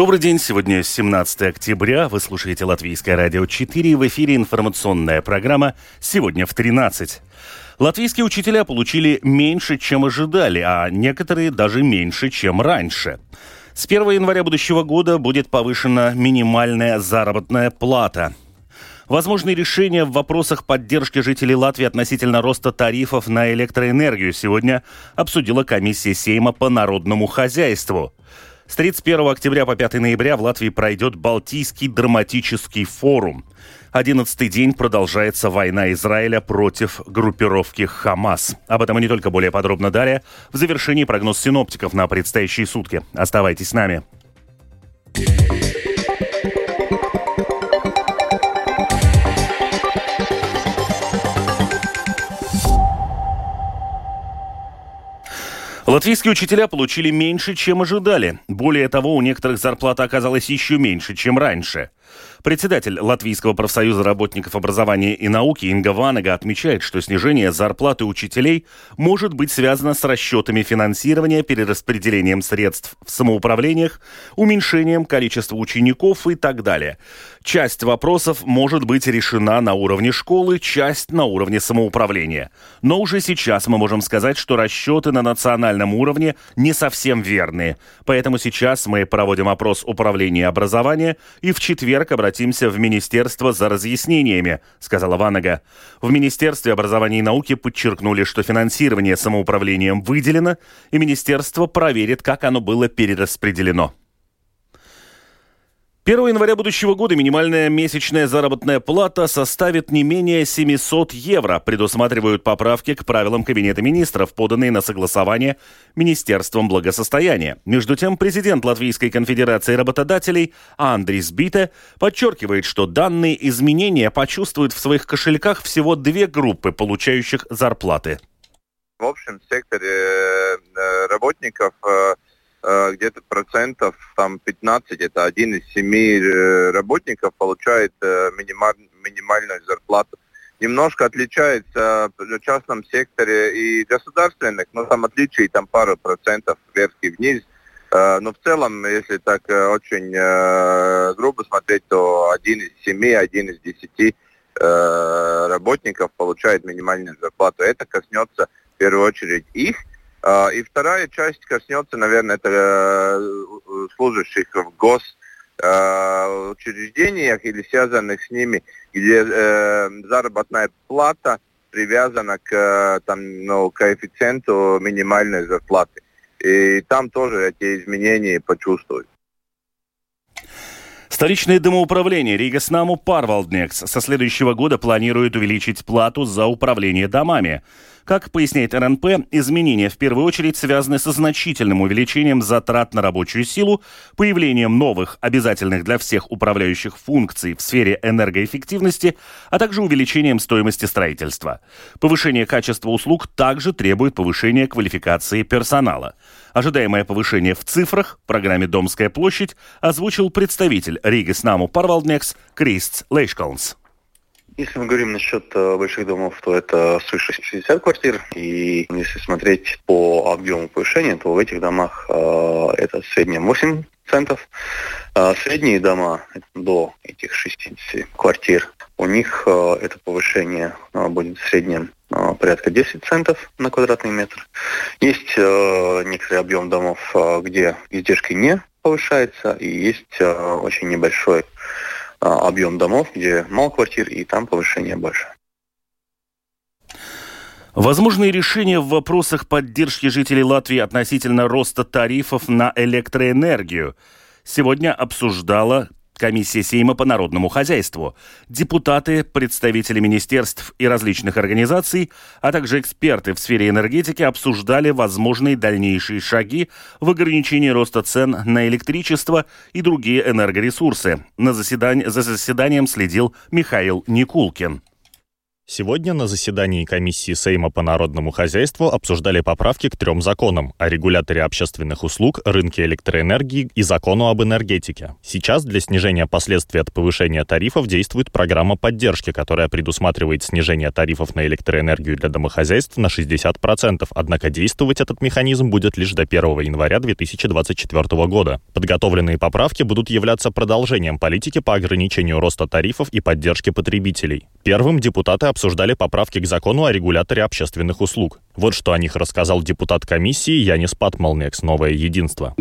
Добрый день, сегодня 17 октября, вы слушаете Латвийское радио 4, в эфире информационная программа «Сегодня в 13». Латвийские учителя получили меньше, чем ожидали, а некоторые даже меньше, чем раньше. С 1 января будущего года будет повышена минимальная заработная плата. Возможные решения в вопросах поддержки жителей Латвии относительно роста тарифов на электроэнергию сегодня обсудила комиссия Сейма по народному хозяйству. С 31 октября по 5 ноября в Латвии пройдет Балтийский драматический форум. Одиннадцатый день продолжается война Израиля против группировки Хамас. Об этом и не только более подробно далее. В завершении прогноз синоптиков на предстоящие сутки. Оставайтесь с нами. Латвийские учителя получили меньше, чем ожидали. Более того, у некоторых зарплата оказалась еще меньше, чем раньше. Председатель Латвийского профсоюза работников образования и науки Инга Ванега отмечает, что снижение зарплаты учителей может быть связано с расчетами финансирования, перераспределением средств в самоуправлениях, уменьшением количества учеников и так далее. Часть вопросов может быть решена на уровне школы, часть на уровне самоуправления. Но уже сейчас мы можем сказать, что расчеты на национальном уровне не совсем верные. Поэтому сейчас мы проводим опрос управления образования и в четверг обратимся в Министерство за разъяснениями, сказала Ванага. В Министерстве образования и науки подчеркнули, что финансирование самоуправлением выделено, и Министерство проверит, как оно было перераспределено. 1 января будущего года минимальная месячная заработная плата составит не менее 700 евро, предусматривают поправки к правилам Кабинета министров, поданные на согласование Министерством благосостояния. Между тем, президент Латвийской конфедерации работодателей Андрис Бите подчеркивает, что данные изменения почувствуют в своих кошельках всего две группы получающих зарплаты. В общем секторе э, работников э, Э, где-то процентов там 15, это один из семи э, работников получает э, минималь, минимальную зарплату. Немножко отличается в частном секторе и государственных, но там отличий там пару процентов вверх и вниз. Но в целом, если так очень грубо смотреть, то один из семи, один из десяти работников получает минимальную зарплату. Это коснется в первую очередь их, и вторая часть коснется, наверное, это э, служащих в гос э, учреждениях или связанных с ними, где э, заработная плата привязана к там, ну, коэффициенту минимальной зарплаты. И там тоже эти изменения почувствуют. Столичное домоуправление Рига Снаму Парвалднекс со следующего года планирует увеличить плату за управление домами. Как поясняет РНП, изменения в первую очередь связаны со значительным увеличением затрат на рабочую силу, появлением новых, обязательных для всех управляющих функций в сфере энергоэффективности, а также увеличением стоимости строительства. Повышение качества услуг также требует повышения квалификации персонала. Ожидаемое повышение в цифрах в программе «Домская площадь» озвучил представитель Риги Снаму Парвалднекс Кристс Лейшкалнс. Если мы говорим насчет э, больших домов, то это свыше 60 квартир. И если смотреть по объему повышения, то в этих домах э, это в среднем 8 центов. А средние дома до этих 60 квартир, у них э, это повышение будет в среднем порядка 10 центов на квадратный метр. Есть некоторый объем домов, где издержки не повышается, и есть очень небольшой объем домов, где мало квартир, и там повышение больше. Возможные решения в вопросах поддержки жителей Латвии относительно роста тарифов на электроэнергию сегодня обсуждала Комиссия Сейма по народному хозяйству, депутаты, представители министерств и различных организаций, а также эксперты в сфере энергетики обсуждали возможные дальнейшие шаги в ограничении роста цен на электричество и другие энергоресурсы. На заседании, за заседанием следил Михаил Никулкин. Сегодня на заседании комиссии Сейма по народному хозяйству обсуждали поправки к трем законам о регуляторе общественных услуг, рынке электроэнергии и закону об энергетике. Сейчас для снижения последствий от повышения тарифов действует программа поддержки, которая предусматривает снижение тарифов на электроэнергию для домохозяйств на 60%, однако действовать этот механизм будет лишь до 1 января 2024 года. Подготовленные поправки будут являться продолжением политики по ограничению роста тарифов и поддержке потребителей. Первым депутаты обсуждали поправки к закону о регуляторе общественных услуг. Вот что о них рассказал депутат комиссии Янис Патмалнекс «Новое единство».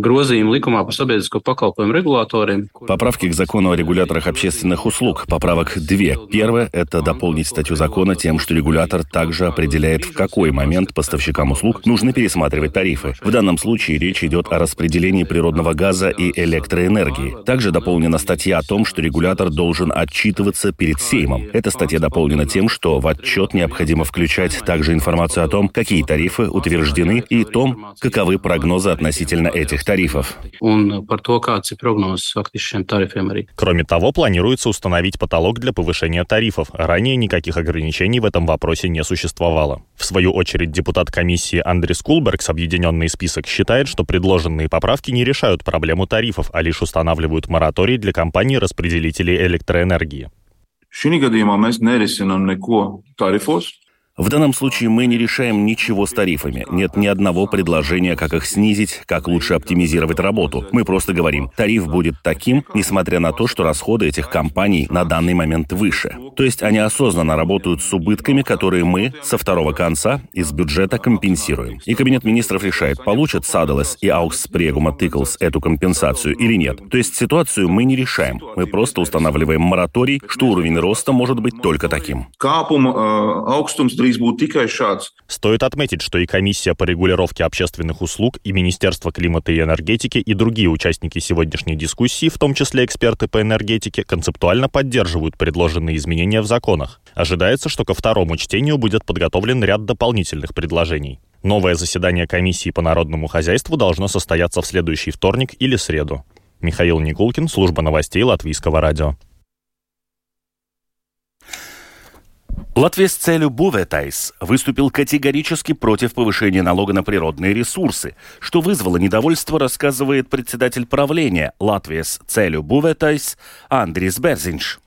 Поправки к закону о регуляторах общественных услуг. Поправок две. Первое – это дополнить статью закона тем, что регулятор также определяет, в какой момент поставщикам услуг нужно пересматривать тарифы. В данном случае речь идет о распределении природного газа и электроэнергии. Также дополнена статья о том, что регулятор должен отчитываться перед Сеймом. Эта статья дополнена тем, что в отчет необходимо включать также информацию о том, какие тарифы утверждены и том, каковы прогнозы относительно этих тарифов. Кроме того, планируется установить потолок для повышения тарифов. Ранее никаких ограничений в этом вопросе не существовало. В свою очередь, депутат комиссии Андрис Кулбергс, объединенный список, считает, что предложенные поправки не решают проблему тарифов, а лишь устанавливают мораторий для компаний-распределителей электроэнергии. Šī gadījumā mēs nerisinām neko tarifos, в данном случае мы не решаем ничего с тарифами. Нет ни одного предложения, как их снизить, как лучше оптимизировать работу. Мы просто говорим, тариф будет таким, несмотря на то, что расходы этих компаний на данный момент выше. То есть они осознанно работают с убытками, которые мы со второго конца из бюджета компенсируем. И Кабинет министров решает, получат Садалес и Аукс Прегума Тиклс эту компенсацию или нет. То есть ситуацию мы не решаем. Мы просто устанавливаем мораторий, что уровень роста может быть только таким. Э, drīz būtu tikai šāds. Стоит отметить, что и комиссия по регулировке общественных услуг, и Министерство климата и энергетики, и другие участники сегодняшней дискуссии, в том числе эксперты по энергетике, концептуально поддерживают предложенные изменения в законах. Ожидается, что ко второму чтению будет подготовлен ряд дополнительных предложений. Новое заседание комиссии по народному хозяйству должно состояться в следующий вторник или среду. Михаил Никулкин, служба новостей Латвийского радио. Latvijas ceļu būvētājs выступил категорически против повышения налога на природные ресурсы, что вызвало недовольство, рассказывает председатель правления Latvijas ceļu būvētājs Андрис Берзинш.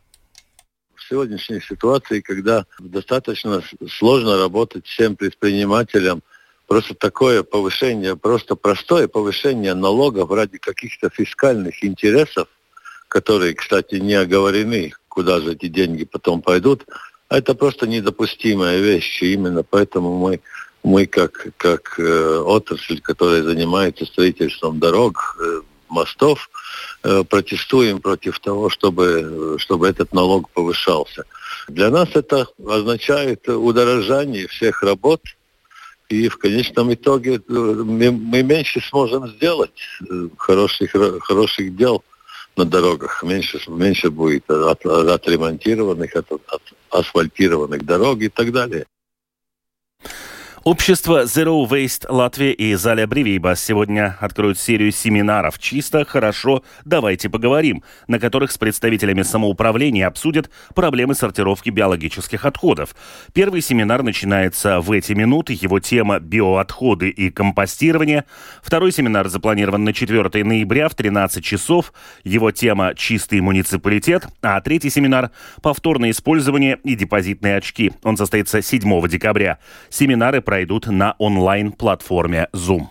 В сегодняшней ситуации, когда достаточно сложно работать всем предпринимателям, просто такое повышение, просто простое повышение налогов ради каких-то фискальных интересов, которые, кстати, не оговорены, куда же эти деньги потом пойдут, это просто недопустимая вещь. И именно поэтому мы, мы как, как э, отрасль, которая занимается строительством дорог, э, мостов, э, протестуем против того, чтобы, чтобы этот налог повышался. Для нас это означает удорожание всех работ, и в конечном итоге э, мы, мы меньше сможем сделать э, хороших, хороших дел на дорогах. Меньше, меньше будет от, отремонтированных, от, от асфальтированных дорог и так далее. Общество Zero Waste Латвия и Заля Бривиба сегодня откроют серию семинаров «Чисто, хорошо, давайте поговорим», на которых с представителями самоуправления обсудят проблемы сортировки биологических отходов. Первый семинар начинается в эти минуты, его тема «Биоотходы и компостирование». Второй семинар запланирован на 4 ноября в 13 часов, его тема «Чистый муниципалитет», а третий семинар «Повторное использование и депозитные очки». Он состоится 7 декабря. Семинары пройдут на онлайн-платформе Zoom.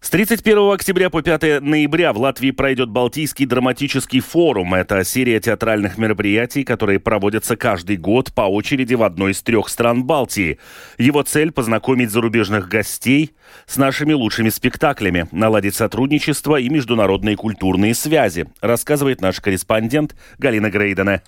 С 31 октября по 5 ноября в Латвии пройдет Балтийский драматический форум. Это серия театральных мероприятий, которые проводятся каждый год по очереди в одной из трех стран Балтии. Его цель – познакомить зарубежных гостей с нашими лучшими спектаклями, наладить сотрудничество и международные культурные связи, рассказывает наш корреспондент Галина Грейдене.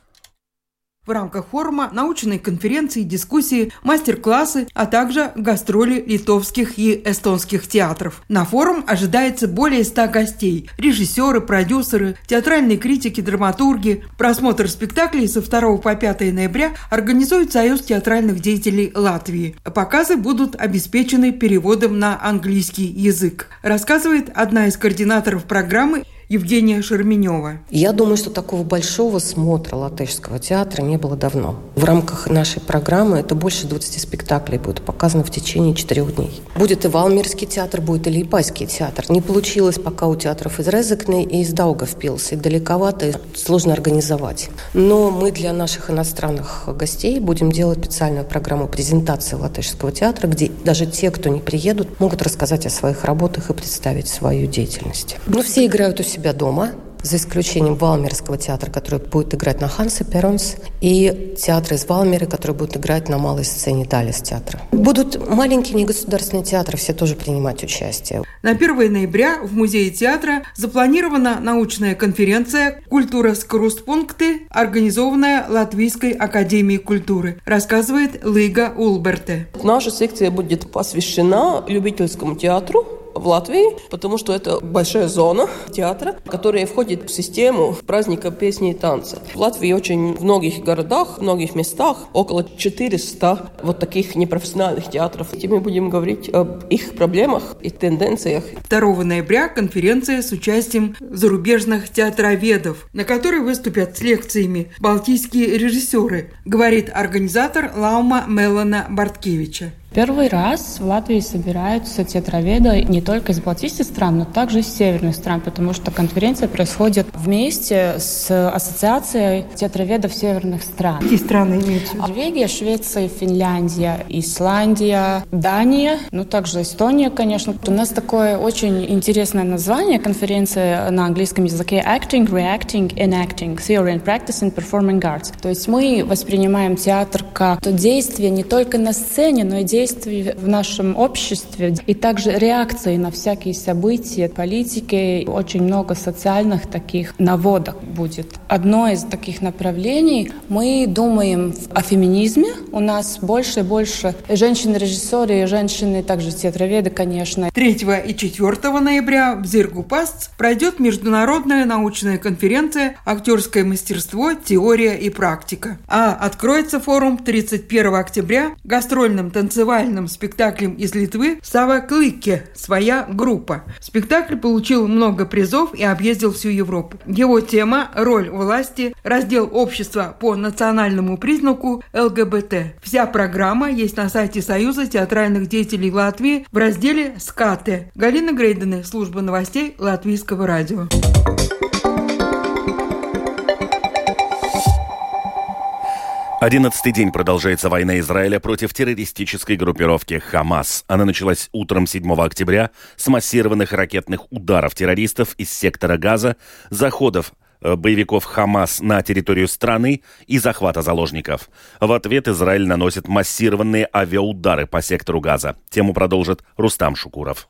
В рамках форума научные конференции, дискуссии, мастер-классы, а также гастроли литовских и эстонских театров. На форум ожидается более 100 гостей – режиссеры, продюсеры, театральные критики, драматурги. Просмотр спектаклей со 2 по 5 ноября организует Союз театральных деятелей Латвии. Показы будут обеспечены переводом на английский язык, рассказывает одна из координаторов программы Евгения Шерменева. Я думаю, что такого большого смотра латышского театра не было давно. В рамках нашей программы это больше 20 спектаклей будет показано в течение четырех дней. Будет и Валмирский театр, будет и Липайский театр. Не получилось пока у театров из Резекны и из Даугавпилса. Далековато, и сложно организовать. Но мы для наших иностранных гостей будем делать специальную программу презентации латышского театра, где даже те, кто не приедут, могут рассказать о своих работах и представить свою деятельность. Ну, все играют у себя дома, за исключением Валмерского театра, который будет играть на Хансе Перонс, и театра из Валмеры, который будет играть на малой сцене Далис театра. Будут маленькие негосударственные театры, все тоже принимать участие. На 1 ноября в Музее театра запланирована научная конференция «Культура Скорустпункты», организованная Латвийской академией культуры, рассказывает Лига Улберте. Наша секция будет посвящена любительскому театру, в Латвии, потому что это большая зона театра, которая входит в систему праздника песни и танца. В Латвии очень в многих городах, в многих местах около 400 вот таких непрофессиональных театров. И мы будем говорить об их проблемах и тенденциях. 2 ноября конференция с участием зарубежных театроведов, на которой выступят с лекциями балтийские режиссеры, говорит организатор Лаума Мелана Барткевича. Первый раз в Латвии собираются театроведы не только из балтийских стран, но также из северных стран, потому что конференция происходит вместе с Ассоциацией театроведов северных стран. Какие страны имеются? Норвегия, Швеция, Финляндия, Исландия, Дания, ну также Эстония, конечно. У нас такое очень интересное название конференции на английском языке Acting, Reacting, Enacting, Theory and Practice in Performing Arts. То есть мы воспринимаем театр как то действие не только на сцене, но и действие действий в нашем обществе и также реакции на всякие события, политики. Очень много социальных таких наводок будет. Одно из таких направлений мы думаем о феминизме. У нас больше и больше женщин-режиссеры и женщины, также театроведы, конечно. 3 и 4 ноября в Зиргупаст пройдет международная научная конференция «Актерское мастерство. Теория и практика». А откроется форум 31 октября гастрольным танцевальным танцевальным спектаклем из Литвы «Сава Клыке. Своя группа». Спектакль получил много призов и объездил всю Европу. Его тема – роль власти, раздел общества по национальному признаку ЛГБТ. Вся программа есть на сайте Союза театральных деятелей Латвии в разделе «Скаты». Галина Грейдены, служба новостей Латвийского радио. Одиннадцатый день продолжается война Израиля против террористической группировки «Хамас». Она началась утром 7 октября с массированных ракетных ударов террористов из сектора Газа, заходов э, боевиков «Хамас» на территорию страны и захвата заложников. В ответ Израиль наносит массированные авиаудары по сектору Газа. Тему продолжит Рустам Шукуров.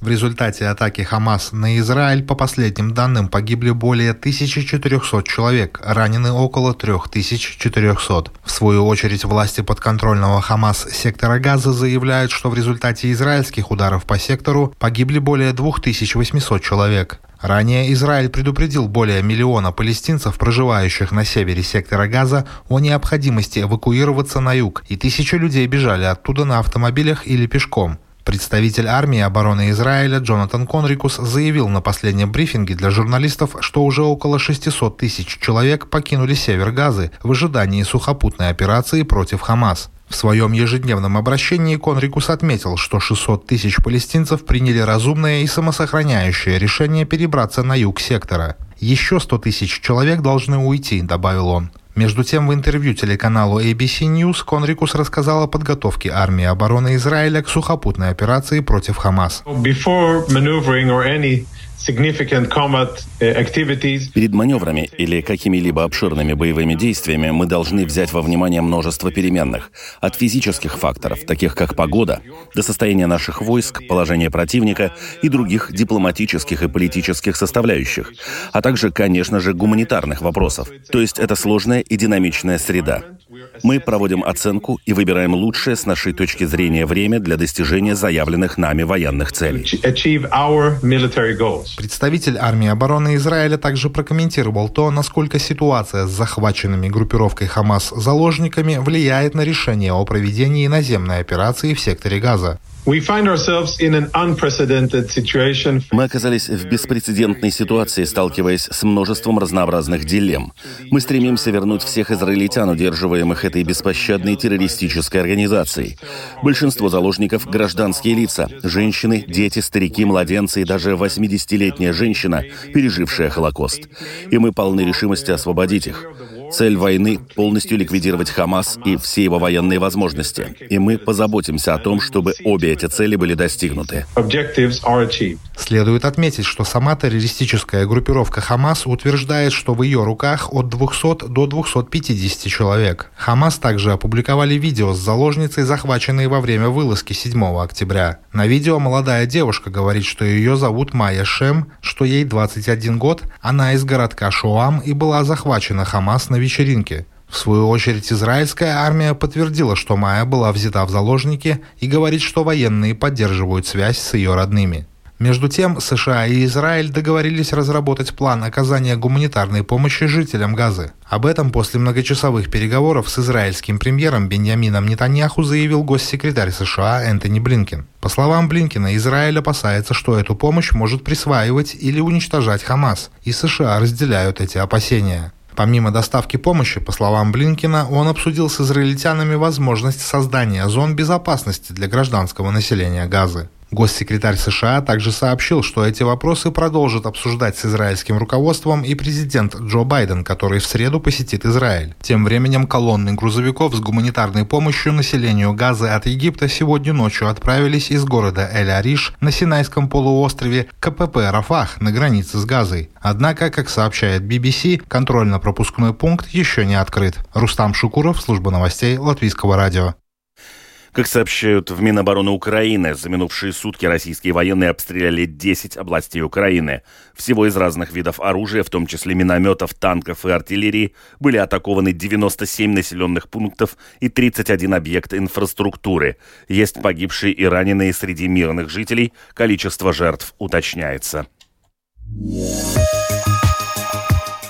В результате атаки Хамас на Израиль, по последним данным, погибли более 1400 человек, ранены около 3400. В свою очередь, власти подконтрольного Хамас сектора Газа заявляют, что в результате израильских ударов по сектору погибли более 2800 человек. Ранее Израиль предупредил более миллиона палестинцев, проживающих на севере сектора Газа, о необходимости эвакуироваться на юг, и тысячи людей бежали оттуда на автомобилях или пешком. Представитель армии обороны Израиля Джонатан Конрикус заявил на последнем брифинге для журналистов, что уже около 600 тысяч человек покинули север Газы в ожидании сухопутной операции против Хамас. В своем ежедневном обращении Конрикус отметил, что 600 тысяч палестинцев приняли разумное и самосохраняющее решение перебраться на юг сектора. Еще 100 тысяч человек должны уйти, добавил он. Между тем, в интервью телеканалу ABC News Конрикус рассказал о подготовке армии обороны Израиля к сухопутной операции против Хамас. Before maneuvering or any Перед маневрами или какими-либо обширными боевыми действиями мы должны взять во внимание множество переменных. От физических факторов, таких как погода, до состояния наших войск, положения противника и других дипломатических и политических составляющих, а также, конечно же, гуманитарных вопросов. То есть это сложная и динамичная среда. Мы проводим оценку и выбираем лучшее с нашей точки зрения время для достижения заявленных нами военных целей. Представитель армии обороны Израиля также прокомментировал то, насколько ситуация с захваченными группировкой Хамас заложниками влияет на решение о проведении наземной операции в секторе Газа. Мы оказались в беспрецедентной ситуации, сталкиваясь с множеством разнообразных дилемм. Мы стремимся вернуть всех израильтян, удерживаемых этой беспощадной террористической организацией. Большинство заложников — гражданские лица, женщины, дети, старики, младенцы и даже 80-летняя женщина, пережившая Холокост. И мы полны решимости освободить их. Цель войны — полностью ликвидировать Хамас и все его военные возможности. И мы позаботимся о том, чтобы обе эти цели были достигнуты. Следует отметить, что сама террористическая группировка Хамас утверждает, что в ее руках от 200 до 250 человек. Хамас также опубликовали видео с заложницей, захваченной во время вылазки 7 октября. На видео молодая девушка говорит, что ее зовут Майя Шем, что ей 21 год, она из городка Шуам и была захвачена Хамас на вечеринке. В свою очередь, израильская армия подтвердила, что Майя была взята в заложники и говорит, что военные поддерживают связь с ее родными. Между тем, США и Израиль договорились разработать план оказания гуманитарной помощи жителям Газы. Об этом после многочасовых переговоров с израильским премьером Беньямином Нетаньяху заявил госсекретарь США Энтони Блинкен. По словам Блинкина, Израиль опасается, что эту помощь может присваивать или уничтожать Хамас, и США разделяют эти опасения. Помимо доставки помощи, по словам Блинкина, он обсудил с израильтянами возможность создания зон безопасности для гражданского населения Газы. Госсекретарь США также сообщил, что эти вопросы продолжит обсуждать с израильским руководством и президент Джо Байден, который в среду посетит Израиль. Тем временем колонны грузовиков с гуманитарной помощью населению Газы от Египта сегодня ночью отправились из города Эль-Ариш на Синайском полуострове КПП Рафах на границе с Газой. Однако, как сообщает BBC, контрольно-пропускной пункт еще не открыт. Рустам Шукуров, служба новостей Латвийского радио. Как сообщают в Минобороны Украины, за минувшие сутки российские военные обстреляли 10 областей Украины. Всего из разных видов оружия, в том числе минометов, танков и артиллерии, были атакованы 97 населенных пунктов и 31 объект инфраструктуры. Есть погибшие и раненые среди мирных жителей. Количество жертв уточняется.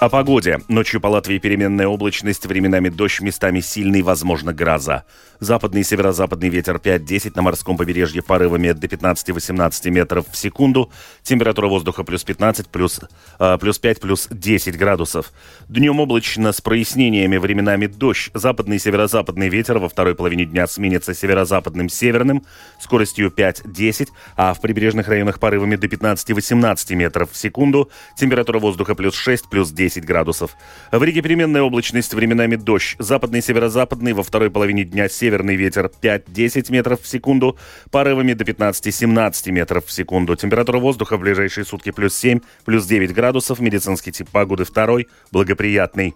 О погоде. Ночью по Латвии переменная облачность, временами дождь, местами сильный, возможно, гроза. Западный и северо-западный ветер 5-10, на морском побережье порывами до 15-18 метров в секунду. Температура воздуха плюс 15, плюс, э, плюс 5, плюс 10 градусов. Днем облачно с прояснениями, временами дождь. Западный и северо-западный ветер во второй половине дня сменится северо-западным северным скоростью 5-10, а в прибрежных районах порывами до 15-18 метров в секунду. Температура воздуха плюс 6, плюс 10 10 градусов. В Риге переменная облачность, временами дождь. Западный, северо-западный, во второй половине дня северный ветер 5-10 метров в секунду, порывами до 15-17 метров в секунду. Температура воздуха в ближайшие сутки плюс 7, плюс 9 градусов. Медицинский тип погоды второй, благоприятный.